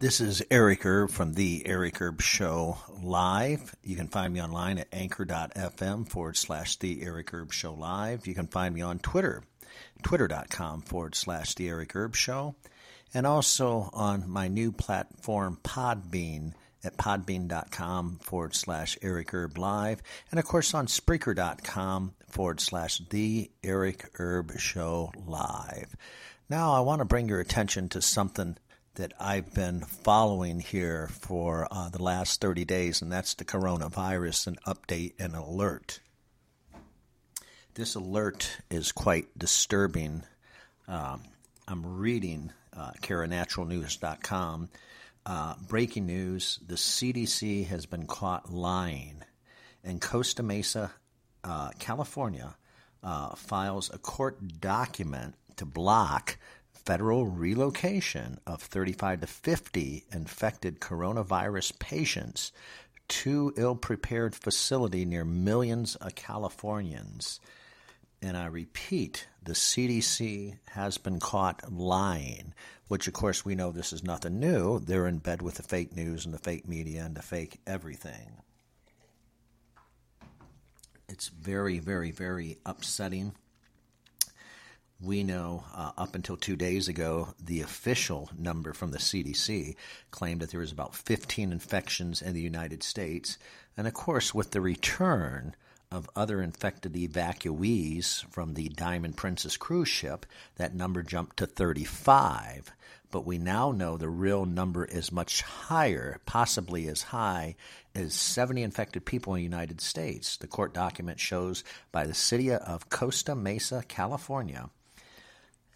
This is Eric Erb from the Eric Erb Show Live. You can find me online at anchor.fm forward slash the Eric Erb Show Live. You can find me on Twitter, twitter.com forward slash the Eric Erb Show, and also on my new platform, Podbean, at podbean.com forward slash Eric Erb Live, and of course on Spreaker.com forward slash the Eric Erb Show Live. Now, I want to bring your attention to something that I've been following here for uh, the last 30 days, and that's the coronavirus and update and alert. This alert is quite disturbing. Um, I'm reading uh, CaraNaturalNews.com. Uh, breaking news the CDC has been caught lying. And Costa Mesa, uh, California, uh, files a court document to block federal relocation of 35 to 50 infected coronavirus patients to ill-prepared facility near millions of Californians. And I repeat, the CDC has been caught lying, which of course we know this is nothing new. They're in bed with the fake news and the fake media and the fake everything. It's very, very, very upsetting we know uh, up until two days ago, the official number from the CDC claimed that there was about 15 infections in the United States. And of course, with the return of other infected evacuees from the Diamond Princess cruise ship, that number jumped to 35. But we now know the real number is much higher, possibly as high as 70 infected people in the United States. The court document shows by the city of Costa Mesa, California,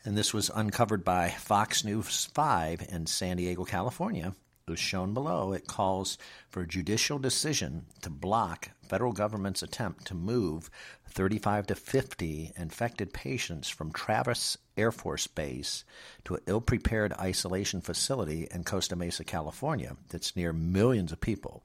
and this was uncovered by Fox News 5 in San Diego, California. It was shown below. It calls for a judicial decision to block federal government's attempt to move 35 to 50 infected patients from Travis Air Force Base to an ill prepared isolation facility in Costa Mesa, California, that's near millions of people.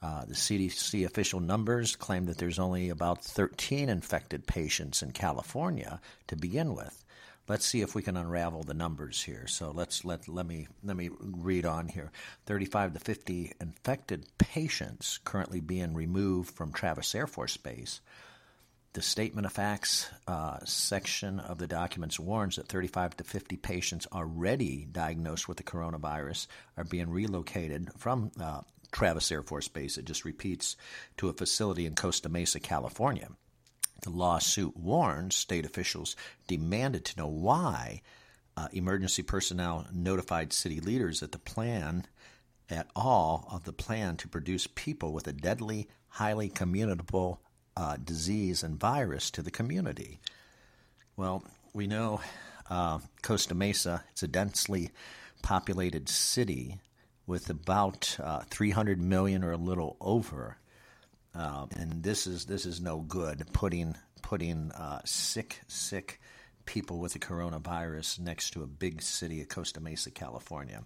Uh, the CDC official numbers claim that there's only about 13 infected patients in California to begin with let's see if we can unravel the numbers here. So let's let let me let me read on here. 35 to 50 infected patients currently being removed from Travis Air Force Base. The statement of facts uh, section of the documents warns that 35 to 50 patients already diagnosed with the coronavirus are being relocated from uh, Travis Air Force Base. It just repeats to a facility in Costa Mesa, California. The lawsuit warns state officials demanded to know why uh, emergency personnel notified city leaders that the plan at all of the plan to produce people with a deadly, highly communicable uh, disease and virus to the community. Well, we know uh, Costa Mesa, it's a densely populated city with about uh, 300 million or a little over uh, and this is this is no good. Putting putting uh, sick sick people with the coronavirus next to a big city of Costa Mesa, California.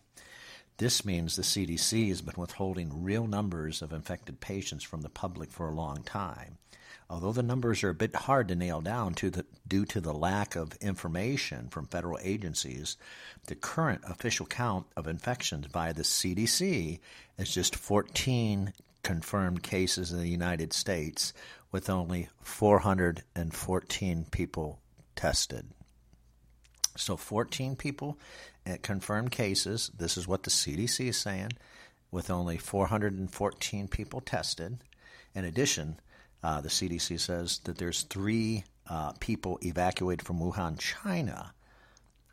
This means the CDC has been withholding real numbers of infected patients from the public for a long time. Although the numbers are a bit hard to nail down to the, due to the lack of information from federal agencies, the current official count of infections by the CDC is just 14 confirmed cases in the United States with only 414 people tested. So 14 people at confirmed cases. This is what the CDC is saying, with only 414 people tested. In addition, uh, the CDC says that there's three uh, people evacuated from Wuhan, China,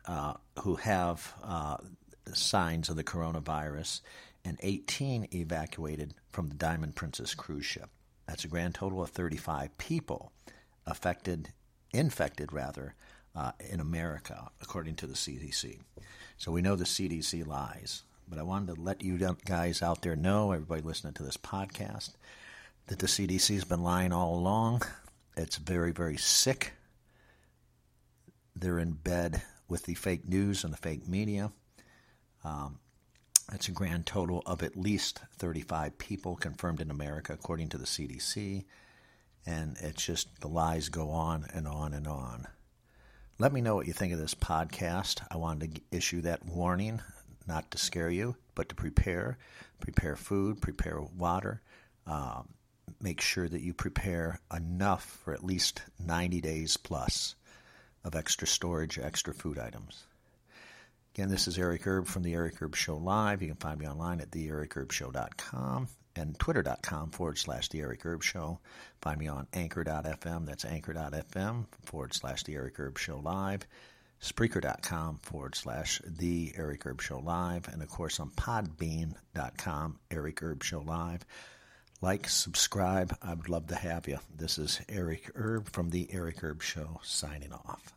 uh, who have uh, signs of the coronavirus, and 18 evacuated from the Diamond Princess cruise ship. That's a grand total of 35 people affected, infected rather, uh, in America, according to the CDC. So we know the CDC lies. But I wanted to let you guys out there know, everybody listening to this podcast, that the CDC has been lying all along. It's very, very sick. They're in bed with the fake news and the fake media. Um, that's a grand total of at least 35 people confirmed in America, according to the CDC. And it's just the lies go on and on and on. Let me know what you think of this podcast. I wanted to issue that warning not to scare you, but to prepare. Prepare food, prepare water. Um, make sure that you prepare enough for at least 90 days plus of extra storage, extra food items. Again, this is Eric Erb from the Eric Erb Show Live. You can find me online at theericerbshow.com and twitter.com forward slash the Eric Erb Show. Find me on anchor.fm. That's anchor.fm forward slash the Eric Erb Show Live. Spreaker.com forward slash the Eric Erb Show Live. And of course on podbean.com, Eric Erb Show Live. Like, subscribe. I would love to have you. This is Eric Erb from the Eric Erb Show signing off.